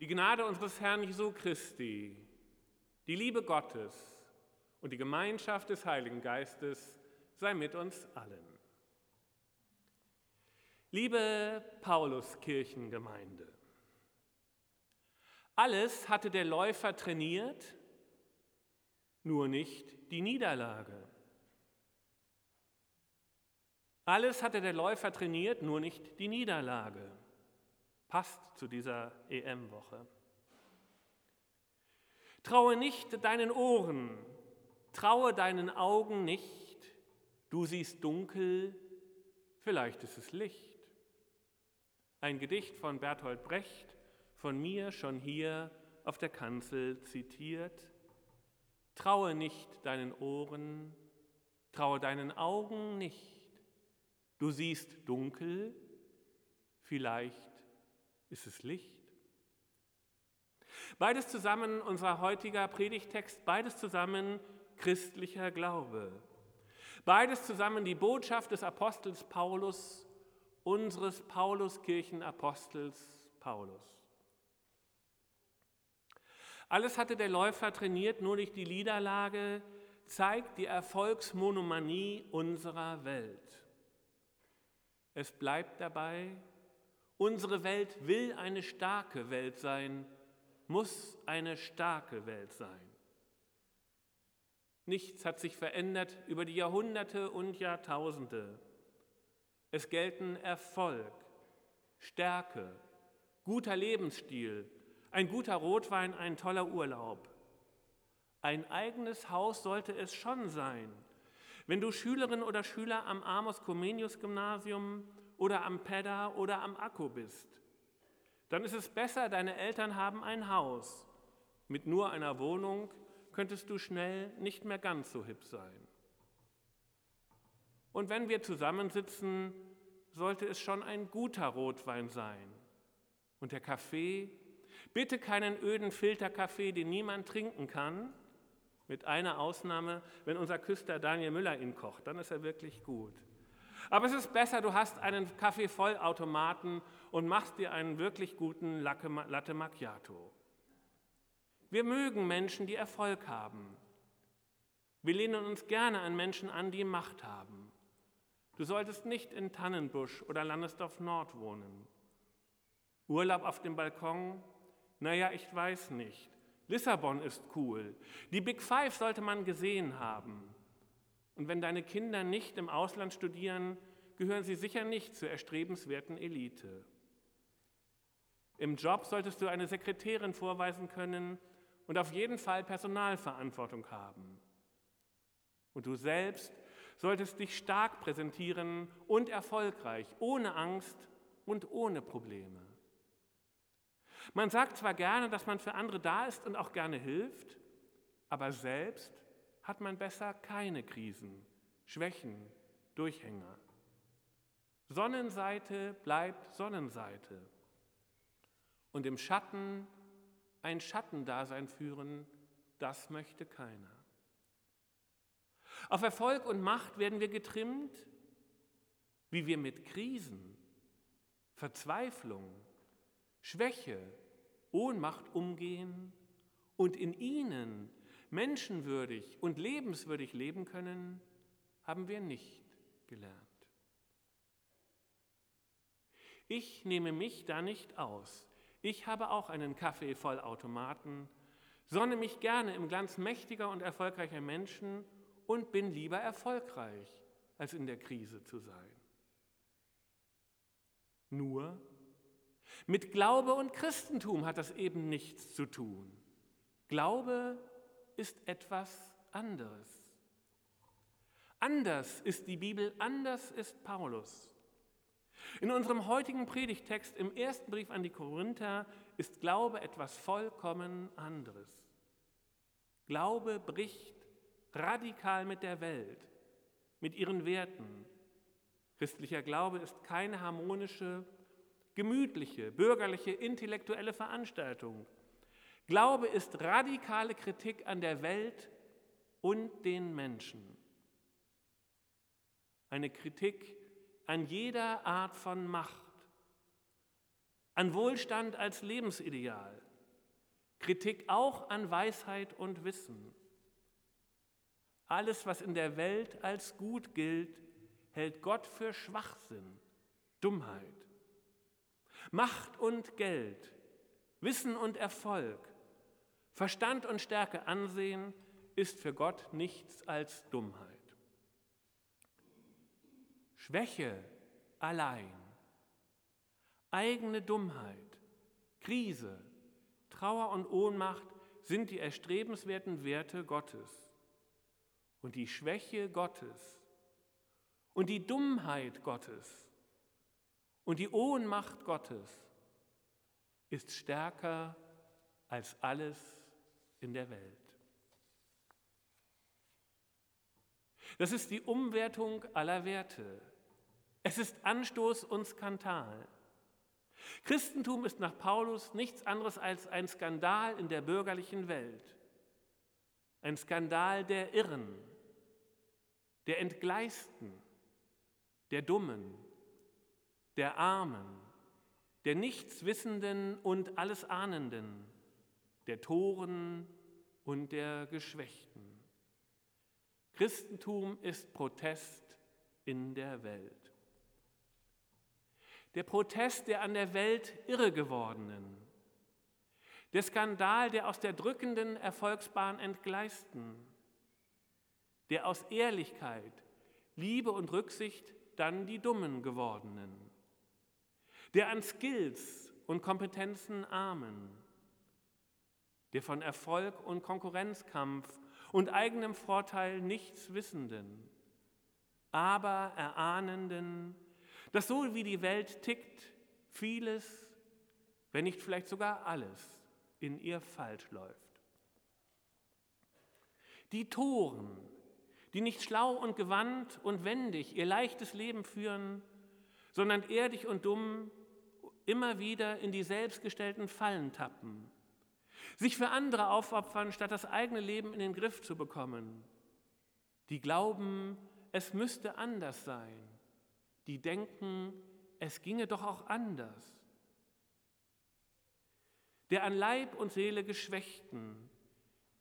Die Gnade unseres Herrn Jesu Christi, die Liebe Gottes und die Gemeinschaft des Heiligen Geistes sei mit uns allen. Liebe Pauluskirchengemeinde, alles hatte der Läufer trainiert, nur nicht die Niederlage. Alles hatte der Läufer trainiert, nur nicht die Niederlage. Passt zu dieser EM-Woche. Traue nicht deinen Ohren, traue deinen Augen nicht. Du siehst dunkel, vielleicht ist es Licht. Ein Gedicht von Bertolt Brecht, von mir schon hier auf der Kanzel zitiert. Traue nicht deinen Ohren, traue deinen Augen nicht. Du siehst dunkel, vielleicht ist es Licht? Beides zusammen unser heutiger Predigtext, beides zusammen christlicher Glaube. Beides zusammen die Botschaft des Apostels Paulus, unseres Pauluskirchenapostels Paulus. Alles hatte der Läufer trainiert, nur nicht die Niederlage zeigt die Erfolgsmonomanie unserer Welt. Es bleibt dabei, Unsere Welt will eine starke Welt sein, muss eine starke Welt sein. Nichts hat sich verändert über die Jahrhunderte und Jahrtausende. Es gelten Erfolg, Stärke, guter Lebensstil, ein guter Rotwein, ein toller Urlaub. Ein eigenes Haus sollte es schon sein. Wenn du Schülerin oder Schüler am Amos Comenius Gymnasium oder am Pedda oder am Akku bist, dann ist es besser, deine Eltern haben ein Haus. Mit nur einer Wohnung könntest du schnell nicht mehr ganz so hip sein. Und wenn wir zusammensitzen, sollte es schon ein guter Rotwein sein. Und der Kaffee, bitte keinen öden Filterkaffee, den niemand trinken kann, mit einer Ausnahme, wenn unser Küster Daniel Müller ihn kocht, dann ist er wirklich gut. Aber es ist besser, du hast einen Kaffeevollautomaten und machst dir einen wirklich guten Latte Macchiato. Wir mögen Menschen, die Erfolg haben. Wir lehnen uns gerne an Menschen an, die Macht haben. Du solltest nicht in Tannenbusch oder Landesdorf Nord wohnen. Urlaub auf dem Balkon? Naja, ich weiß nicht. Lissabon ist cool. Die Big Five sollte man gesehen haben. Und wenn deine Kinder nicht im Ausland studieren, gehören sie sicher nicht zur erstrebenswerten Elite. Im Job solltest du eine Sekretärin vorweisen können und auf jeden Fall Personalverantwortung haben. Und du selbst solltest dich stark präsentieren und erfolgreich, ohne Angst und ohne Probleme. Man sagt zwar gerne, dass man für andere da ist und auch gerne hilft, aber selbst hat man besser keine Krisen, Schwächen, Durchhänger. Sonnenseite bleibt Sonnenseite. Und im Schatten ein Schattendasein führen, das möchte keiner. Auf Erfolg und Macht werden wir getrimmt, wie wir mit Krisen, Verzweiflung, Schwäche, Ohnmacht umgehen und in ihnen menschenwürdig und lebenswürdig leben können, haben wir nicht gelernt. Ich nehme mich da nicht aus. Ich habe auch einen Kaffeevollautomaten, sonne mich gerne im Glanz mächtiger und erfolgreicher Menschen und bin lieber erfolgreich, als in der Krise zu sein. Nur mit Glaube und Christentum hat das eben nichts zu tun. Glaube ist etwas anderes. Anders ist die Bibel, anders ist Paulus. In unserem heutigen Predigtext im ersten Brief an die Korinther ist Glaube etwas vollkommen anderes. Glaube bricht radikal mit der Welt, mit ihren Werten. Christlicher Glaube ist keine harmonische, gemütliche, bürgerliche, intellektuelle Veranstaltung, Glaube ist radikale Kritik an der Welt und den Menschen. Eine Kritik an jeder Art von Macht, an Wohlstand als Lebensideal, Kritik auch an Weisheit und Wissen. Alles, was in der Welt als gut gilt, hält Gott für Schwachsinn, Dummheit. Macht und Geld, Wissen und Erfolg, Verstand und Stärke ansehen, ist für Gott nichts als Dummheit. Schwäche allein, eigene Dummheit, Krise, Trauer und Ohnmacht sind die erstrebenswerten Werte Gottes. Und die Schwäche Gottes und die Dummheit Gottes und die Ohnmacht Gottes ist stärker als alles in der Welt. Das ist die Umwertung aller Werte. Es ist Anstoß und Skandal. Christentum ist nach Paulus nichts anderes als ein Skandal in der bürgerlichen Welt. Ein Skandal der Irren, der Entgleisten, der Dummen, der Armen, der Nichtswissenden und alles Ahnenden, der Toren und der Geschwächten. Christentum ist Protest in der Welt. Der Protest der an der Welt Irregewordenen. Der Skandal der aus der drückenden Erfolgsbahn entgleisten. Der aus Ehrlichkeit, Liebe und Rücksicht dann die Dummen gewordenen. Der an Skills und Kompetenzen armen. Der von Erfolg und Konkurrenzkampf und eigenem Vorteil nichts Wissenden, aber Erahnenden, dass so wie die Welt tickt, vieles, wenn nicht vielleicht sogar alles, in ihr falsch läuft. Die Toren, die nicht schlau und gewandt und wendig ihr leichtes Leben führen, sondern erdig und dumm immer wieder in die selbstgestellten Fallen tappen, sich für andere aufopfern, statt das eigene Leben in den Griff zu bekommen, die glauben, es müsste anders sein, die denken, es ginge doch auch anders. Der an Leib und Seele Geschwächten,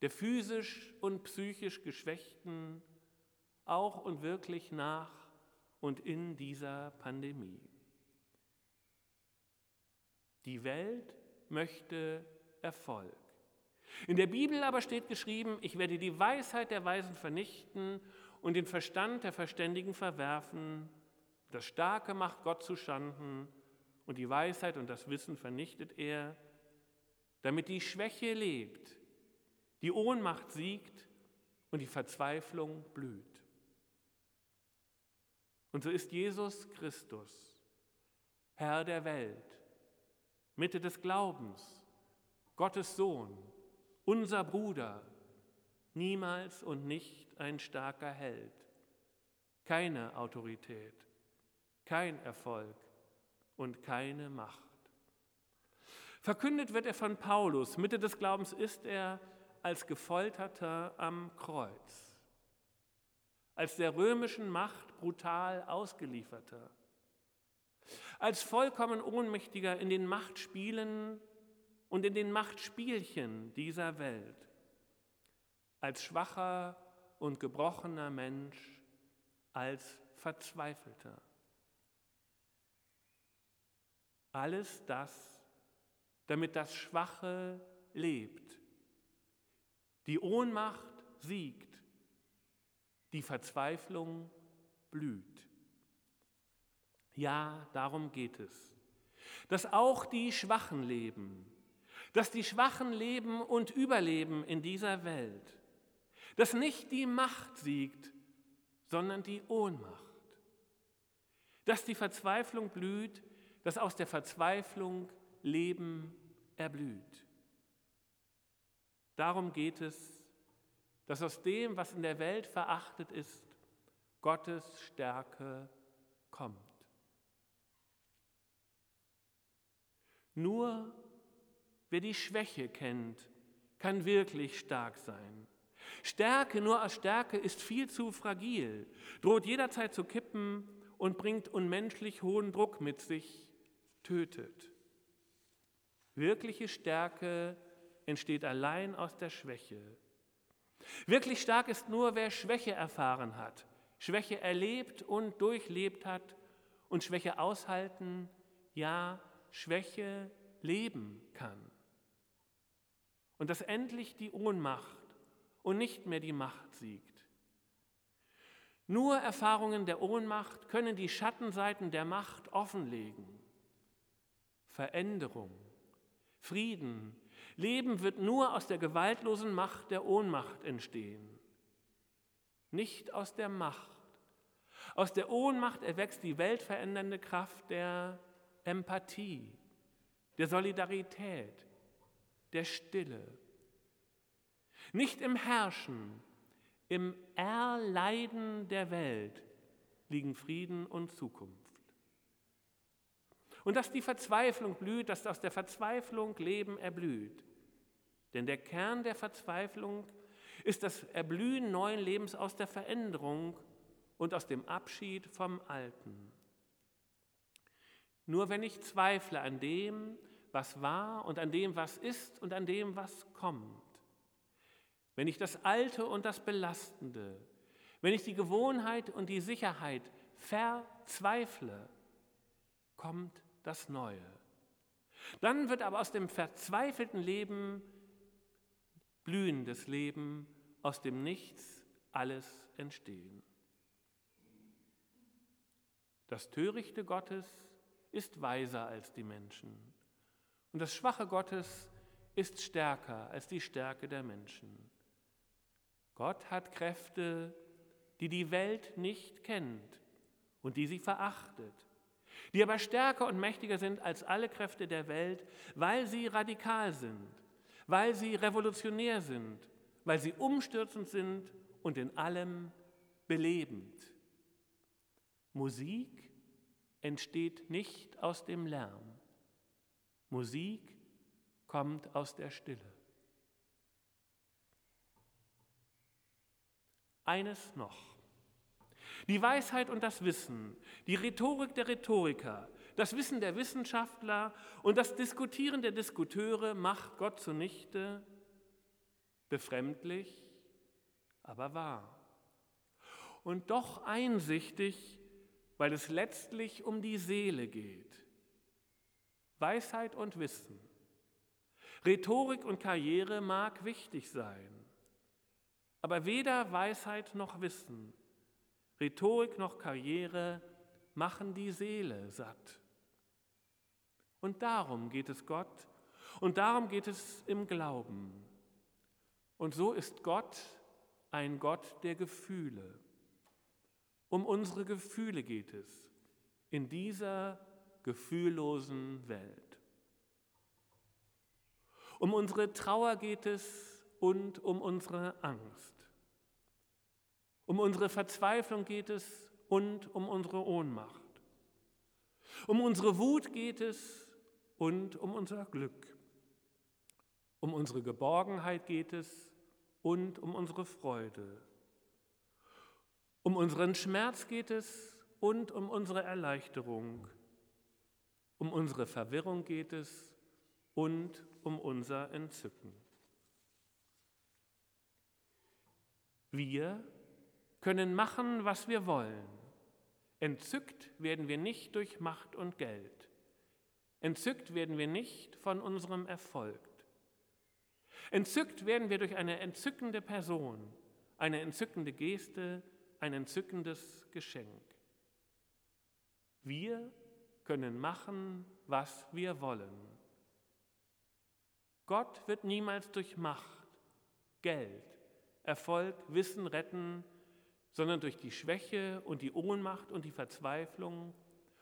der physisch und psychisch Geschwächten, auch und wirklich nach und in dieser Pandemie. Die Welt möchte Erfolg. In der Bibel aber steht geschrieben, ich werde die Weisheit der Weisen vernichten und den Verstand der Verständigen verwerfen. Das Starke macht Gott zu Schanden und die Weisheit und das Wissen vernichtet er, damit die Schwäche lebt, die Ohnmacht siegt und die Verzweiflung blüht. Und so ist Jesus Christus, Herr der Welt, Mitte des Glaubens, Gottes Sohn, unser Bruder, niemals und nicht ein starker Held, keine Autorität, kein Erfolg und keine Macht. Verkündet wird er von Paulus, Mitte des Glaubens ist er als Gefolterter am Kreuz, als der römischen Macht brutal ausgelieferter, als vollkommen ohnmächtiger in den Machtspielen und in den Machtspielchen dieser Welt, als schwacher und gebrochener Mensch, als verzweifelter. Alles das, damit das Schwache lebt, die Ohnmacht siegt, die Verzweiflung blüht. Ja, darum geht es, dass auch die Schwachen leben, dass die Schwachen leben und überleben in dieser Welt, dass nicht die Macht siegt, sondern die Ohnmacht, dass die Verzweiflung blüht, dass aus der Verzweiflung Leben erblüht. Darum geht es, dass aus dem, was in der Welt verachtet ist, Gottes Stärke kommt. Nur Wer die Schwäche kennt, kann wirklich stark sein. Stärke nur aus Stärke ist viel zu fragil, droht jederzeit zu kippen und bringt unmenschlich hohen Druck mit sich, tötet. Wirkliche Stärke entsteht allein aus der Schwäche. Wirklich stark ist nur, wer Schwäche erfahren hat, Schwäche erlebt und durchlebt hat und Schwäche aushalten, ja, Schwäche leben kann. Und dass endlich die Ohnmacht und nicht mehr die Macht siegt. Nur Erfahrungen der Ohnmacht können die Schattenseiten der Macht offenlegen. Veränderung, Frieden, Leben wird nur aus der gewaltlosen Macht der Ohnmacht entstehen, nicht aus der Macht. Aus der Ohnmacht erwächst die weltverändernde Kraft der Empathie, der Solidarität, der Stille. Nicht im Herrschen, im Erleiden der Welt liegen Frieden und Zukunft. Und dass die Verzweiflung blüht, dass aus der Verzweiflung Leben erblüht. Denn der Kern der Verzweiflung ist das Erblühen neuen Lebens aus der Veränderung und aus dem Abschied vom Alten. Nur wenn ich zweifle an dem, was war und an dem, was ist und an dem, was kommt, wenn ich das Alte und das Belastende, wenn ich die Gewohnheit und die Sicherheit verzweifle, kommt das Neue. Dann wird aber aus dem verzweifelten Leben blühendes Leben, aus dem Nichts alles entstehen. Das Törichte Gottes ist weiser als die Menschen und das Schwache Gottes ist stärker als die Stärke der Menschen. Gott hat Kräfte, die die Welt nicht kennt und die sie verachtet die aber stärker und mächtiger sind als alle Kräfte der Welt, weil sie radikal sind, weil sie revolutionär sind, weil sie umstürzend sind und in allem belebend. Musik entsteht nicht aus dem Lärm. Musik kommt aus der Stille. Eines noch. Die Weisheit und das Wissen, die Rhetorik der Rhetoriker, das Wissen der Wissenschaftler und das Diskutieren der Diskuteure macht Gott zunichte, befremdlich, aber wahr. Und doch einsichtig, weil es letztlich um die Seele geht. Weisheit und Wissen, Rhetorik und Karriere mag wichtig sein, aber weder Weisheit noch Wissen Rhetorik noch Karriere machen die Seele satt. Und darum geht es Gott und darum geht es im Glauben. Und so ist Gott ein Gott der Gefühle. Um unsere Gefühle geht es in dieser gefühllosen Welt. Um unsere Trauer geht es und um unsere Angst. Um unsere Verzweiflung geht es und um unsere Ohnmacht. Um unsere Wut geht es und um unser Glück. Um unsere Geborgenheit geht es und um unsere Freude. Um unseren Schmerz geht es und um unsere Erleichterung. Um unsere Verwirrung geht es und um unser Entzücken. Wir können machen, was wir wollen. Entzückt werden wir nicht durch Macht und Geld. Entzückt werden wir nicht von unserem Erfolg. Entzückt werden wir durch eine entzückende Person, eine entzückende Geste, ein entzückendes Geschenk. Wir können machen, was wir wollen. Gott wird niemals durch Macht, Geld, Erfolg, Wissen retten, sondern durch die Schwäche und die Ohnmacht und die Verzweiflung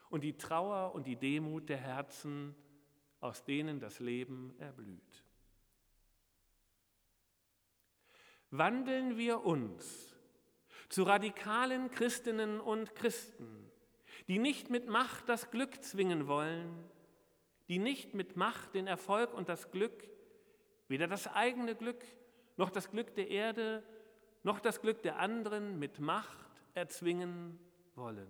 und die Trauer und die Demut der Herzen, aus denen das Leben erblüht. Wandeln wir uns zu radikalen Christinnen und Christen, die nicht mit Macht das Glück zwingen wollen, die nicht mit Macht den Erfolg und das Glück, weder das eigene Glück noch das Glück der Erde noch das Glück der anderen mit Macht erzwingen wollen.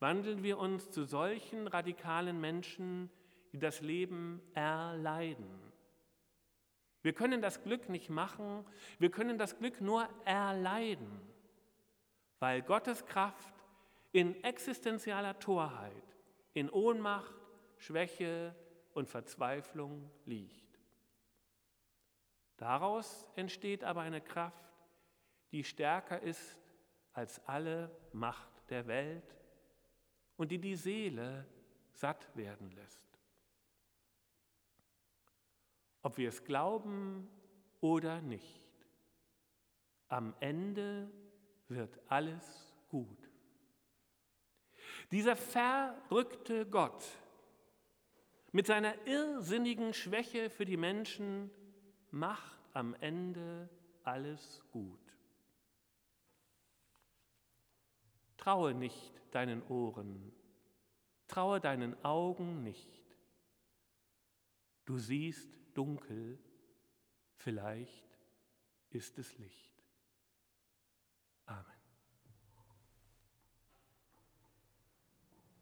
Wandeln wir uns zu solchen radikalen Menschen, die das Leben erleiden. Wir können das Glück nicht machen, wir können das Glück nur erleiden, weil Gottes Kraft in existenzieller Torheit, in Ohnmacht, Schwäche und Verzweiflung liegt. Daraus entsteht aber eine Kraft, die stärker ist als alle Macht der Welt und die die Seele satt werden lässt. Ob wir es glauben oder nicht, am Ende wird alles gut. Dieser verrückte Gott mit seiner irrsinnigen Schwäche für die Menschen macht am Ende alles gut. Traue nicht deinen Ohren, traue deinen Augen nicht. Du siehst dunkel, vielleicht ist es Licht.